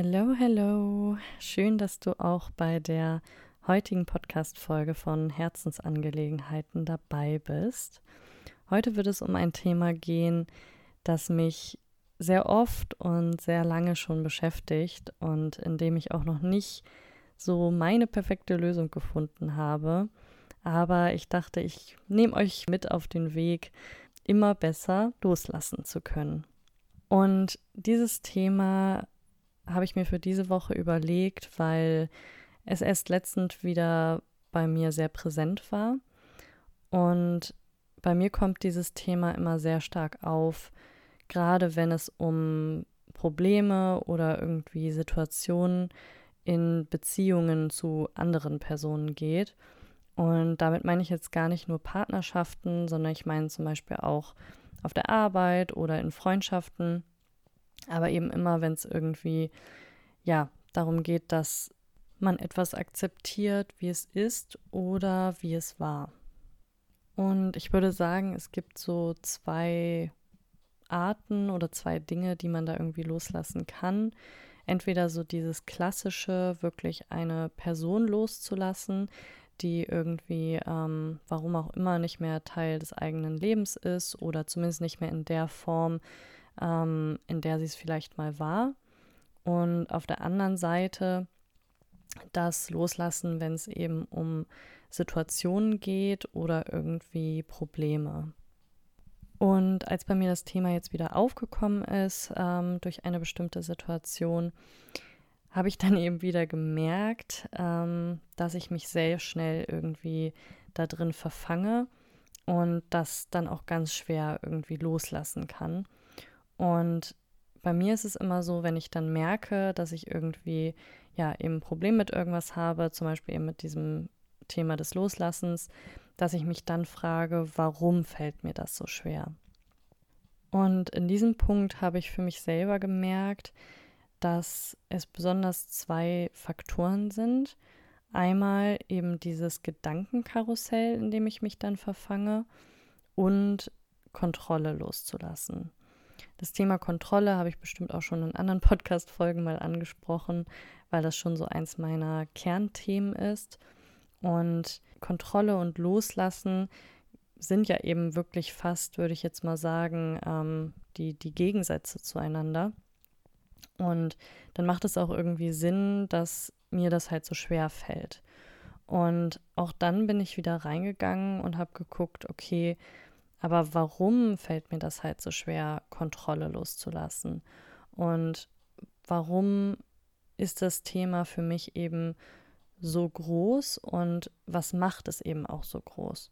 Hello, hello. Schön, dass du auch bei der heutigen Podcast-Folge von Herzensangelegenheiten dabei bist. Heute wird es um ein Thema gehen, das mich sehr oft und sehr lange schon beschäftigt und in dem ich auch noch nicht so meine perfekte Lösung gefunden habe. Aber ich dachte, ich nehme euch mit auf den Weg, immer besser loslassen zu können. Und dieses Thema habe ich mir für diese Woche überlegt, weil es erst letztend wieder bei mir sehr präsent war. Und bei mir kommt dieses Thema immer sehr stark auf, gerade wenn es um Probleme oder irgendwie Situationen in Beziehungen zu anderen Personen geht. Und damit meine ich jetzt gar nicht nur Partnerschaften, sondern ich meine zum Beispiel auch auf der Arbeit oder in Freundschaften. Aber eben immer, wenn es irgendwie, ja, darum geht, dass man etwas akzeptiert, wie es ist oder wie es war. Und ich würde sagen, es gibt so zwei Arten oder zwei Dinge, die man da irgendwie loslassen kann. Entweder so dieses klassische, wirklich eine Person loszulassen, die irgendwie, ähm, warum auch immer, nicht mehr Teil des eigenen Lebens ist oder zumindest nicht mehr in der Form, ähm, in der sie es vielleicht mal war. Und auf der anderen Seite das Loslassen, wenn es eben um Situationen geht oder irgendwie Probleme. Und als bei mir das Thema jetzt wieder aufgekommen ist ähm, durch eine bestimmte Situation, habe ich dann eben wieder gemerkt, ähm, dass ich mich sehr schnell irgendwie da drin verfange und das dann auch ganz schwer irgendwie loslassen kann. Und bei mir ist es immer so, wenn ich dann merke, dass ich irgendwie ja eben ein Problem mit irgendwas habe, zum Beispiel eben mit diesem Thema des Loslassens, dass ich mich dann frage, warum fällt mir das so schwer? Und in diesem Punkt habe ich für mich selber gemerkt, dass es besonders zwei Faktoren sind. Einmal eben dieses Gedankenkarussell, in dem ich mich dann verfange und Kontrolle loszulassen. Das Thema Kontrolle habe ich bestimmt auch schon in anderen Podcast-Folgen mal angesprochen, weil das schon so eins meiner Kernthemen ist. Und Kontrolle und Loslassen sind ja eben wirklich fast, würde ich jetzt mal sagen, ähm, die, die Gegensätze zueinander. Und dann macht es auch irgendwie Sinn, dass mir das halt so schwer fällt. Und auch dann bin ich wieder reingegangen und habe geguckt, okay, aber warum fällt mir das halt so schwer, Kontrolle loszulassen? Und warum ist das Thema für mich eben so groß und was macht es eben auch so groß?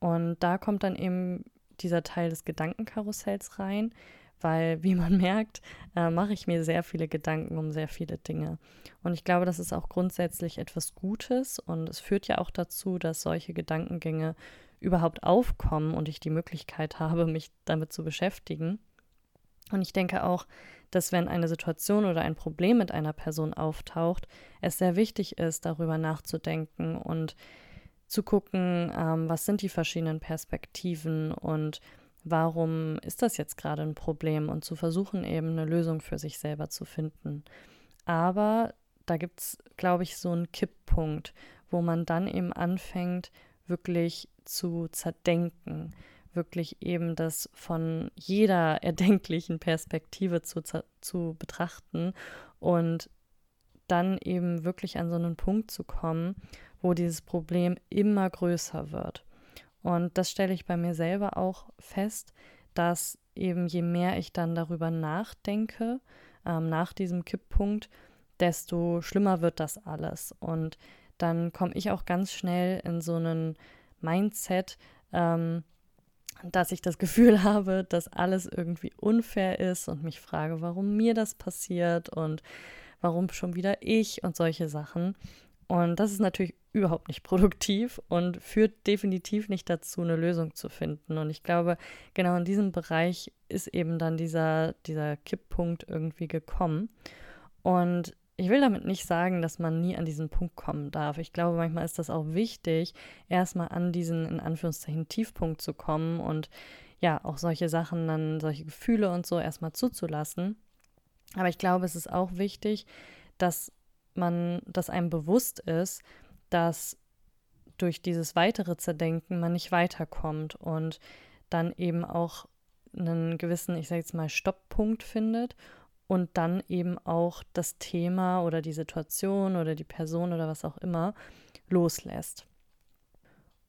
Und da kommt dann eben dieser Teil des Gedankenkarussells rein, weil, wie man merkt, äh, mache ich mir sehr viele Gedanken um sehr viele Dinge. Und ich glaube, das ist auch grundsätzlich etwas Gutes und es führt ja auch dazu, dass solche Gedankengänge überhaupt aufkommen und ich die Möglichkeit habe, mich damit zu beschäftigen. Und ich denke auch, dass wenn eine Situation oder ein Problem mit einer Person auftaucht, es sehr wichtig ist, darüber nachzudenken und zu gucken, ähm, was sind die verschiedenen Perspektiven und warum ist das jetzt gerade ein Problem und zu versuchen, eben eine Lösung für sich selber zu finden. Aber da gibt es, glaube ich, so einen Kipppunkt, wo man dann eben anfängt, wirklich zu zerdenken, wirklich eben das von jeder erdenklichen Perspektive zu, zu betrachten und dann eben wirklich an so einen Punkt zu kommen, wo dieses Problem immer größer wird. Und das stelle ich bei mir selber auch fest, dass eben je mehr ich dann darüber nachdenke, ähm, nach diesem Kipppunkt, desto schlimmer wird das alles. Und dann komme ich auch ganz schnell in so einen Mindset, ähm, dass ich das Gefühl habe, dass alles irgendwie unfair ist und mich frage, warum mir das passiert und warum schon wieder ich und solche Sachen. Und das ist natürlich überhaupt nicht produktiv und führt definitiv nicht dazu, eine Lösung zu finden. Und ich glaube, genau in diesem Bereich ist eben dann dieser, dieser Kipppunkt irgendwie gekommen. Und ich will damit nicht sagen, dass man nie an diesen Punkt kommen darf. Ich glaube, manchmal ist das auch wichtig, erstmal an diesen, in Anführungszeichen, Tiefpunkt zu kommen und ja, auch solche Sachen dann, solche Gefühle und so erstmal zuzulassen. Aber ich glaube, es ist auch wichtig, dass man, dass einem bewusst ist, dass durch dieses weitere Zerdenken man nicht weiterkommt und dann eben auch einen gewissen, ich sage jetzt mal, Stopppunkt findet und dann eben auch das Thema oder die Situation oder die Person oder was auch immer loslässt.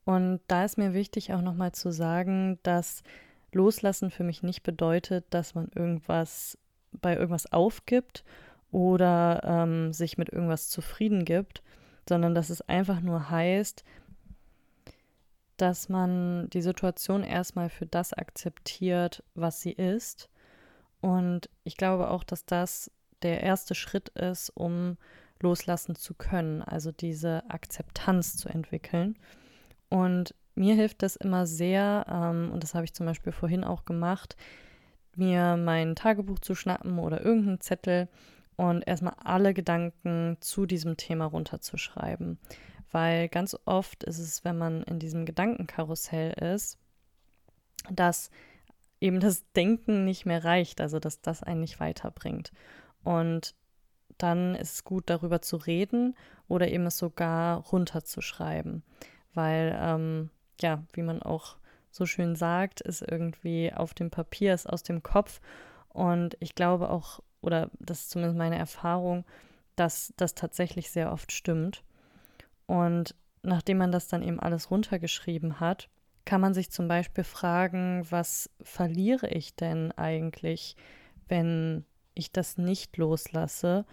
Und da ist mir wichtig auch nochmal zu sagen, dass Loslassen für mich nicht bedeutet, dass man irgendwas bei irgendwas aufgibt oder ähm, sich mit irgendwas zufrieden gibt, sondern dass es einfach nur heißt, dass man die Situation erstmal für das akzeptiert, was sie ist. Und ich glaube auch, dass das der erste Schritt ist, um loslassen zu können, also diese Akzeptanz zu entwickeln. Und mir hilft das immer sehr, ähm, und das habe ich zum Beispiel vorhin auch gemacht, mir mein Tagebuch zu schnappen oder irgendeinen Zettel und erstmal alle Gedanken zu diesem Thema runterzuschreiben. Weil ganz oft ist es, wenn man in diesem Gedankenkarussell ist, dass eben das Denken nicht mehr reicht, also dass das einen nicht weiterbringt. Und dann ist es gut, darüber zu reden oder eben es sogar runterzuschreiben. Weil, ähm, ja, wie man auch so schön sagt, ist irgendwie auf dem Papier, ist aus dem Kopf. Und ich glaube auch, oder das ist zumindest meine Erfahrung, dass das tatsächlich sehr oft stimmt. Und nachdem man das dann eben alles runtergeschrieben hat, kann man sich zum Beispiel fragen, was verliere ich denn eigentlich, wenn ich das nicht loslasse?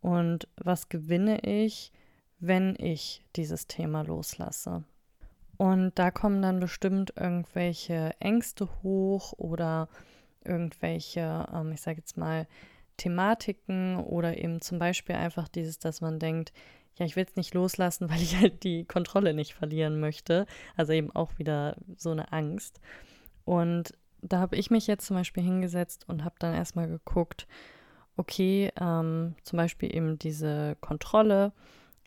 Und was gewinne ich, wenn ich dieses Thema loslasse? Und da kommen dann bestimmt irgendwelche Ängste hoch oder irgendwelche, ähm, ich sage jetzt mal, Thematiken oder eben zum Beispiel einfach dieses, dass man denkt, ja, ich will es nicht loslassen, weil ich halt die Kontrolle nicht verlieren möchte. Also eben auch wieder so eine Angst. Und da habe ich mich jetzt zum Beispiel hingesetzt und habe dann erstmal geguckt, okay, ähm, zum Beispiel eben diese Kontrolle,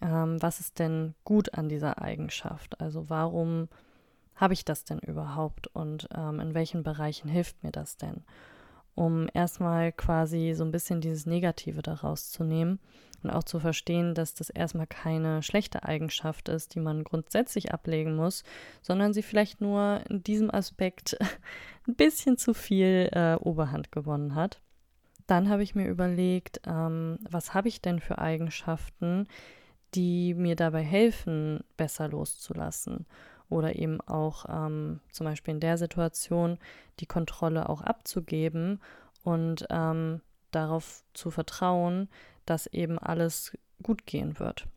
ähm, was ist denn gut an dieser Eigenschaft? Also warum habe ich das denn überhaupt und ähm, in welchen Bereichen hilft mir das denn? Um erstmal quasi so ein bisschen dieses Negative daraus zu nehmen und auch zu verstehen, dass das erstmal keine schlechte Eigenschaft ist, die man grundsätzlich ablegen muss, sondern sie vielleicht nur in diesem Aspekt ein bisschen zu viel äh, Oberhand gewonnen hat. Dann habe ich mir überlegt, ähm, was habe ich denn für Eigenschaften, die mir dabei helfen, besser loszulassen. Oder eben auch ähm, zum Beispiel in der Situation die Kontrolle auch abzugeben und ähm, darauf zu vertrauen, dass eben alles gut gehen wird.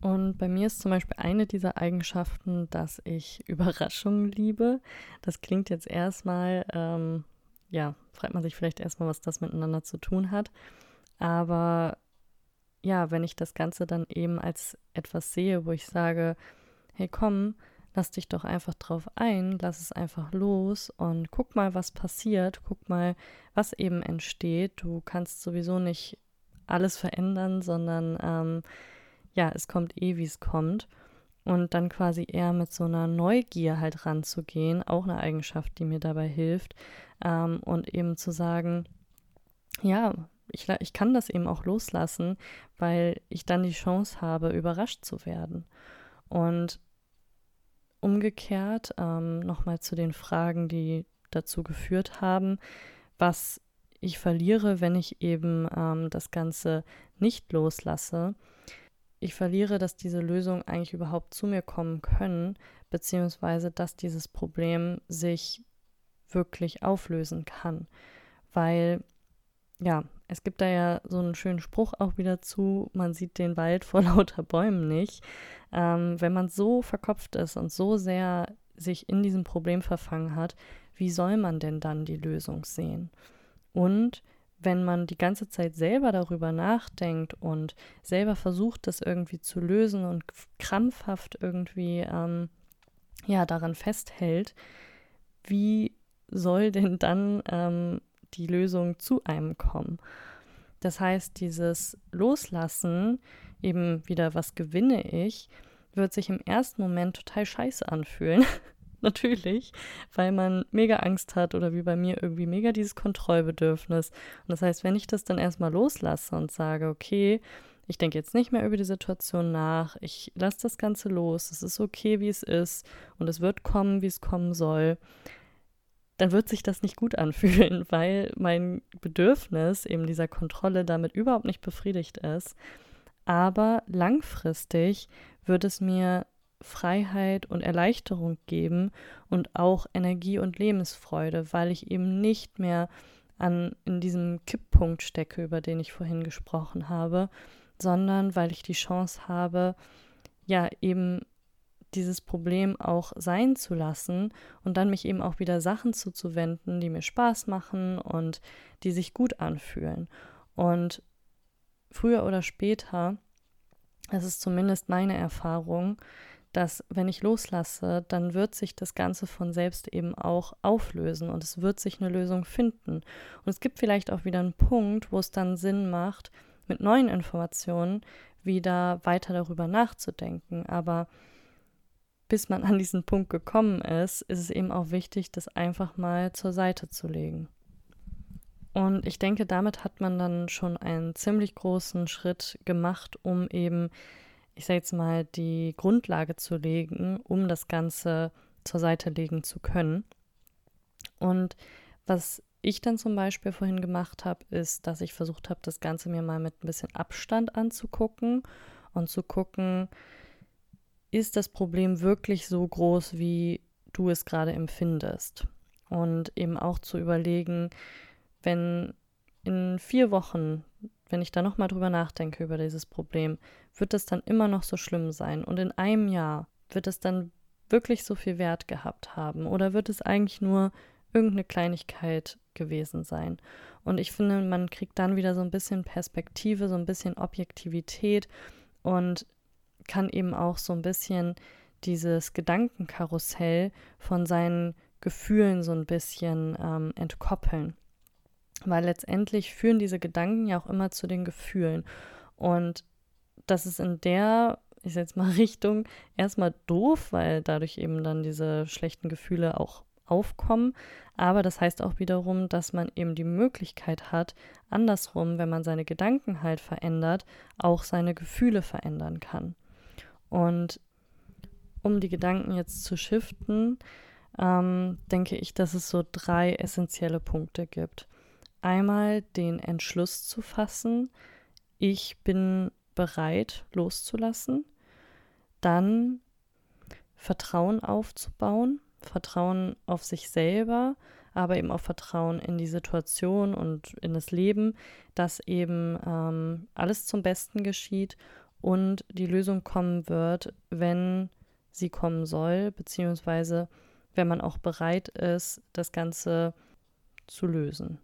Und bei mir ist zum Beispiel eine dieser Eigenschaften, dass ich Überraschungen liebe. Das klingt jetzt erstmal, ähm, ja, fragt man sich vielleicht erstmal, was das miteinander zu tun hat. Aber ja, wenn ich das Ganze dann eben als etwas sehe, wo ich sage, hey komm, lass dich doch einfach drauf ein, lass es einfach los und guck mal, was passiert, guck mal, was eben entsteht. Du kannst sowieso nicht alles verändern, sondern ähm, ja, es kommt eh, wie es kommt. Und dann quasi eher mit so einer Neugier halt ranzugehen, auch eine Eigenschaft, die mir dabei hilft. Ähm, und eben zu sagen, ja, ich, ich kann das eben auch loslassen, weil ich dann die Chance habe, überrascht zu werden. Und umgekehrt ähm, nochmal zu den Fragen, die dazu geführt haben, was ich verliere, wenn ich eben ähm, das Ganze nicht loslasse. Ich verliere, dass diese Lösungen eigentlich überhaupt zu mir kommen können, beziehungsweise dass dieses Problem sich wirklich auflösen kann. Weil, ja, es gibt da ja so einen schönen Spruch auch wieder zu, man sieht den Wald vor lauter Bäumen nicht. Ähm, wenn man so verkopft ist und so sehr sich in diesem Problem verfangen hat, wie soll man denn dann die Lösung sehen? Und wenn man die ganze Zeit selber darüber nachdenkt und selber versucht, das irgendwie zu lösen und krampfhaft irgendwie ähm, ja daran festhält, wie soll denn dann ähm, die Lösung zu einem kommen. Das heißt, dieses Loslassen, eben wieder, was gewinne ich, wird sich im ersten Moment total scheiße anfühlen, Natürlich, weil man mega Angst hat oder wie bei mir irgendwie mega dieses Kontrollbedürfnis. Und das heißt, wenn ich das dann erstmal loslasse und sage, okay, ich denke jetzt nicht mehr über die Situation nach, ich lasse das Ganze los, es ist okay, wie es ist und es wird kommen, wie es kommen soll, dann wird sich das nicht gut anfühlen, weil mein Bedürfnis eben dieser Kontrolle damit überhaupt nicht befriedigt ist. Aber langfristig wird es mir Freiheit und Erleichterung geben und auch Energie und Lebensfreude, weil ich eben nicht mehr an in diesem Kipppunkt stecke, über den ich vorhin gesprochen habe, sondern weil ich die Chance habe, ja, eben dieses Problem auch sein zu lassen und dann mich eben auch wieder Sachen zuzuwenden, die mir Spaß machen und die sich gut anfühlen. Und früher oder später, das ist zumindest meine Erfahrung, dass wenn ich loslasse, dann wird sich das Ganze von selbst eben auch auflösen und es wird sich eine Lösung finden. Und es gibt vielleicht auch wieder einen Punkt, wo es dann Sinn macht, mit neuen Informationen wieder weiter darüber nachzudenken. Aber bis man an diesen Punkt gekommen ist, ist es eben auch wichtig, das einfach mal zur Seite zu legen. Und ich denke, damit hat man dann schon einen ziemlich großen Schritt gemacht, um eben, ich sage jetzt mal, die Grundlage zu legen, um das Ganze zur Seite legen zu können. Und was ich dann zum Beispiel vorhin gemacht habe, ist, dass ich versucht habe, das Ganze mir mal mit ein bisschen Abstand anzugucken und zu gucken, ist das Problem wirklich so groß, wie du es gerade empfindest? Und eben auch zu überlegen, wenn in vier Wochen, wenn ich da nochmal drüber nachdenke über dieses Problem, wird das dann immer noch so schlimm sein? Und in einem Jahr wird es dann wirklich so viel Wert gehabt haben? Oder wird es eigentlich nur irgendeine Kleinigkeit gewesen sein. Und ich finde, man kriegt dann wieder so ein bisschen Perspektive, so ein bisschen Objektivität und kann eben auch so ein bisschen dieses Gedankenkarussell von seinen Gefühlen so ein bisschen ähm, entkoppeln. Weil letztendlich führen diese Gedanken ja auch immer zu den Gefühlen. Und das ist in der, ich sag jetzt mal, Richtung erstmal doof, weil dadurch eben dann diese schlechten Gefühle auch aufkommen. Aber das heißt auch wiederum, dass man eben die Möglichkeit hat, andersrum, wenn man seine Gedanken halt verändert, auch seine Gefühle verändern kann. Und um die Gedanken jetzt zu shiften, ähm, denke ich, dass es so drei essentielle Punkte gibt. Einmal den Entschluss zu fassen, ich bin bereit loszulassen. Dann Vertrauen aufzubauen Vertrauen auf sich selber, aber eben auch Vertrauen in die Situation und in das Leben, dass eben ähm, alles zum Besten geschieht und die Lösung kommen wird, wenn sie kommen soll, beziehungsweise wenn man auch bereit ist, das Ganze zu lösen.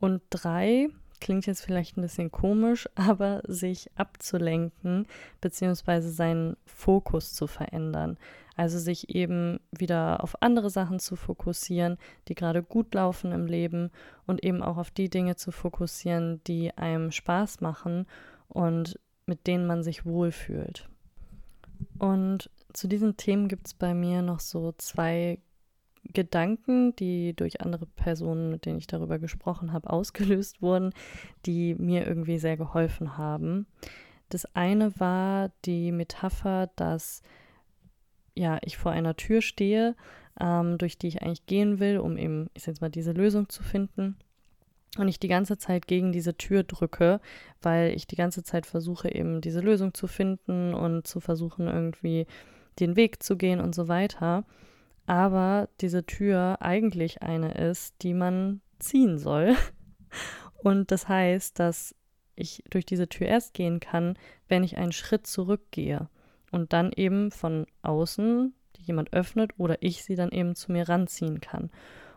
Und drei, klingt jetzt vielleicht ein bisschen komisch, aber sich abzulenken, beziehungsweise seinen Fokus zu verändern. Also sich eben wieder auf andere Sachen zu fokussieren, die gerade gut laufen im Leben und eben auch auf die Dinge zu fokussieren, die einem Spaß machen und mit denen man sich wohlfühlt. Und zu diesen Themen gibt es bei mir noch so zwei Gedanken, die durch andere Personen, mit denen ich darüber gesprochen habe, ausgelöst wurden, die mir irgendwie sehr geholfen haben. Das eine war die Metapher, dass ja, ich vor einer Tür stehe, ähm, durch die ich eigentlich gehen will, um eben, ich sag jetzt mal, diese Lösung zu finden. Und ich die ganze Zeit gegen diese Tür drücke, weil ich die ganze Zeit versuche, eben diese Lösung zu finden und zu versuchen, irgendwie den Weg zu gehen und so weiter. Aber diese Tür eigentlich eine ist, die man ziehen soll. Und das heißt, dass ich durch diese Tür erst gehen kann, wenn ich einen Schritt zurückgehe und dann eben von außen jemand öffnet oder ich sie dann eben zu mir ranziehen kann.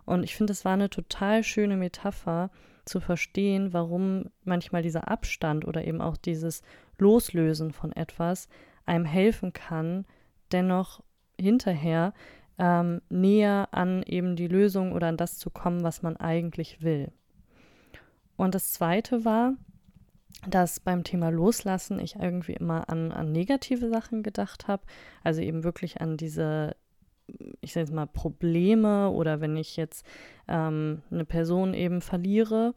Und ich finde, es war eine total schöne Metapher zu verstehen, warum manchmal dieser Abstand oder eben auch dieses Loslösen von etwas einem helfen kann, dennoch hinterher ähm, näher an eben die Lösung oder an das zu kommen, was man eigentlich will. Und das Zweite war, dass beim Thema Loslassen ich irgendwie immer an, an negative Sachen gedacht habe. Also eben wirklich an diese ich sage jetzt mal, Probleme oder wenn ich jetzt ähm, eine Person eben verliere.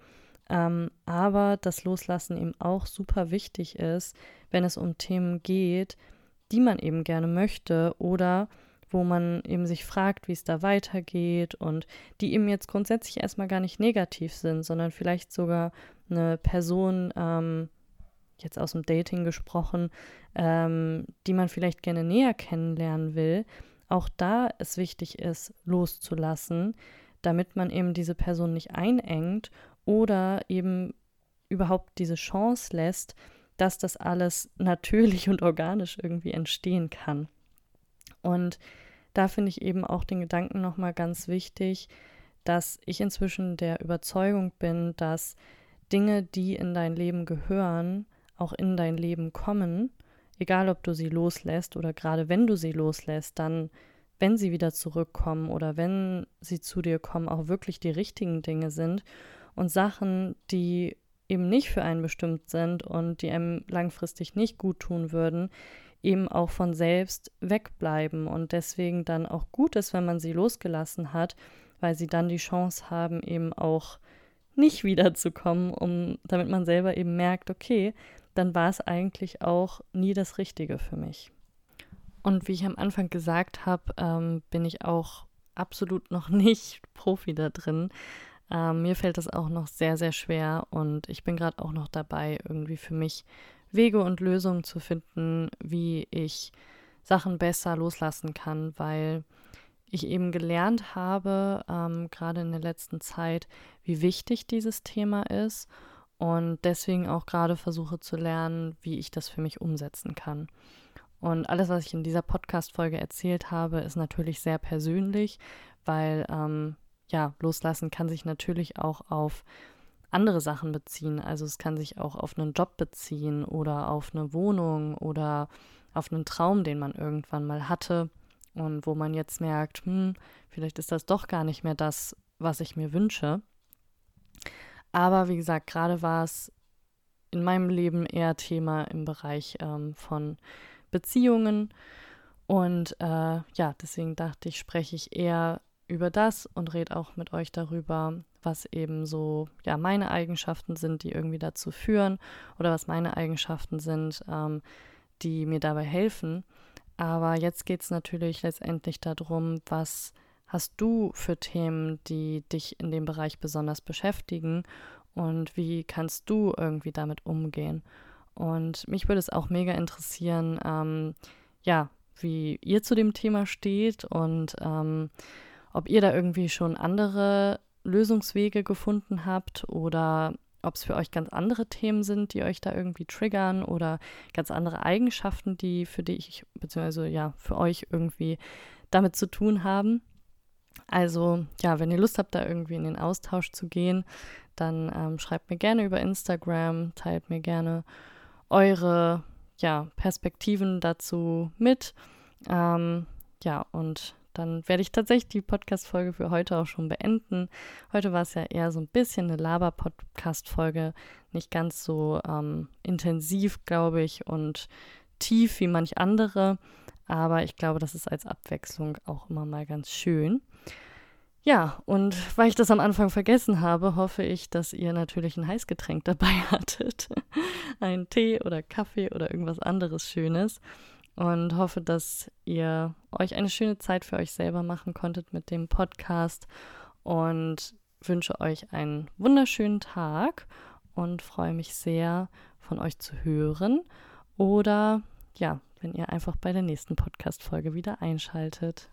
Ähm, aber das Loslassen eben auch super wichtig ist, wenn es um Themen geht, die man eben gerne möchte oder wo man eben sich fragt, wie es da weitergeht und die eben jetzt grundsätzlich erstmal gar nicht negativ sind, sondern vielleicht sogar eine Person, ähm, jetzt aus dem Dating gesprochen, ähm, die man vielleicht gerne näher kennenlernen will, auch da es wichtig ist, loszulassen, damit man eben diese Person nicht einengt oder eben überhaupt diese Chance lässt, dass das alles natürlich und organisch irgendwie entstehen kann. Und da finde ich eben auch den Gedanken nochmal ganz wichtig, dass ich inzwischen der Überzeugung bin, dass Dinge, die in dein Leben gehören, auch in dein Leben kommen, egal ob du sie loslässt oder gerade wenn du sie loslässt, dann, wenn sie wieder zurückkommen oder wenn sie zu dir kommen, auch wirklich die richtigen Dinge sind und Sachen, die eben nicht für einen bestimmt sind und die einem langfristig nicht gut tun würden, eben auch von selbst wegbleiben und deswegen dann auch gut ist, wenn man sie losgelassen hat, weil sie dann die Chance haben, eben auch nicht wiederzukommen, um damit man selber eben merkt, okay, dann war es eigentlich auch nie das Richtige für mich. Und wie ich am Anfang gesagt habe, ähm, bin ich auch absolut noch nicht Profi da drin. Ähm, mir fällt das auch noch sehr, sehr schwer und ich bin gerade auch noch dabei, irgendwie für mich Wege und Lösungen zu finden, wie ich Sachen besser loslassen kann, weil ich eben gelernt habe, ähm, gerade in der letzten Zeit, wie wichtig dieses Thema ist und deswegen auch gerade versuche zu lernen, wie ich das für mich umsetzen kann. Und alles, was ich in dieser Podcast-Folge erzählt habe, ist natürlich sehr persönlich, weil ähm, ja, loslassen kann sich natürlich auch auf andere Sachen beziehen. Also es kann sich auch auf einen Job beziehen oder auf eine Wohnung oder auf einen Traum, den man irgendwann mal hatte und wo man jetzt merkt, hm, vielleicht ist das doch gar nicht mehr das, was ich mir wünsche. Aber wie gesagt, gerade war es in meinem Leben eher Thema im Bereich ähm, von Beziehungen. Und äh, ja, deswegen dachte ich, spreche ich eher über das und rede auch mit euch darüber, was eben so ja meine Eigenschaften sind, die irgendwie dazu führen oder was meine Eigenschaften sind, ähm, die mir dabei helfen. Aber jetzt geht es natürlich letztendlich darum, was hast du für Themen, die dich in dem Bereich besonders beschäftigen und wie kannst du irgendwie damit umgehen? Und mich würde es auch mega interessieren, ähm, ja, wie ihr zu dem Thema steht und ähm, ob ihr da irgendwie schon andere Lösungswege gefunden habt oder ob es für euch ganz andere Themen sind, die euch da irgendwie triggern oder ganz andere Eigenschaften, die für dich, beziehungsweise ja, für euch irgendwie damit zu tun haben. Also ja, wenn ihr Lust habt, da irgendwie in den Austausch zu gehen, dann ähm, schreibt mir gerne über Instagram, teilt mir gerne eure ja, Perspektiven dazu mit. Ähm, ja, und dann werde ich tatsächlich die Podcast-Folge für heute auch schon beenden. Heute war es ja eher so ein bisschen eine Laber-Podcast-Folge, nicht ganz so ähm, intensiv, glaube ich, und tief wie manch andere. Aber ich glaube, das ist als Abwechslung auch immer mal ganz schön. Ja, und weil ich das am Anfang vergessen habe, hoffe ich, dass ihr natürlich ein Heißgetränk dabei hattet. Ein Tee oder Kaffee oder irgendwas anderes Schönes und hoffe, dass ihr euch eine schöne Zeit für euch selber machen konntet mit dem Podcast und wünsche euch einen wunderschönen Tag und freue mich sehr, von euch zu hören oder ja, wenn ihr einfach bei der nächsten Podcast-Folge wieder einschaltet.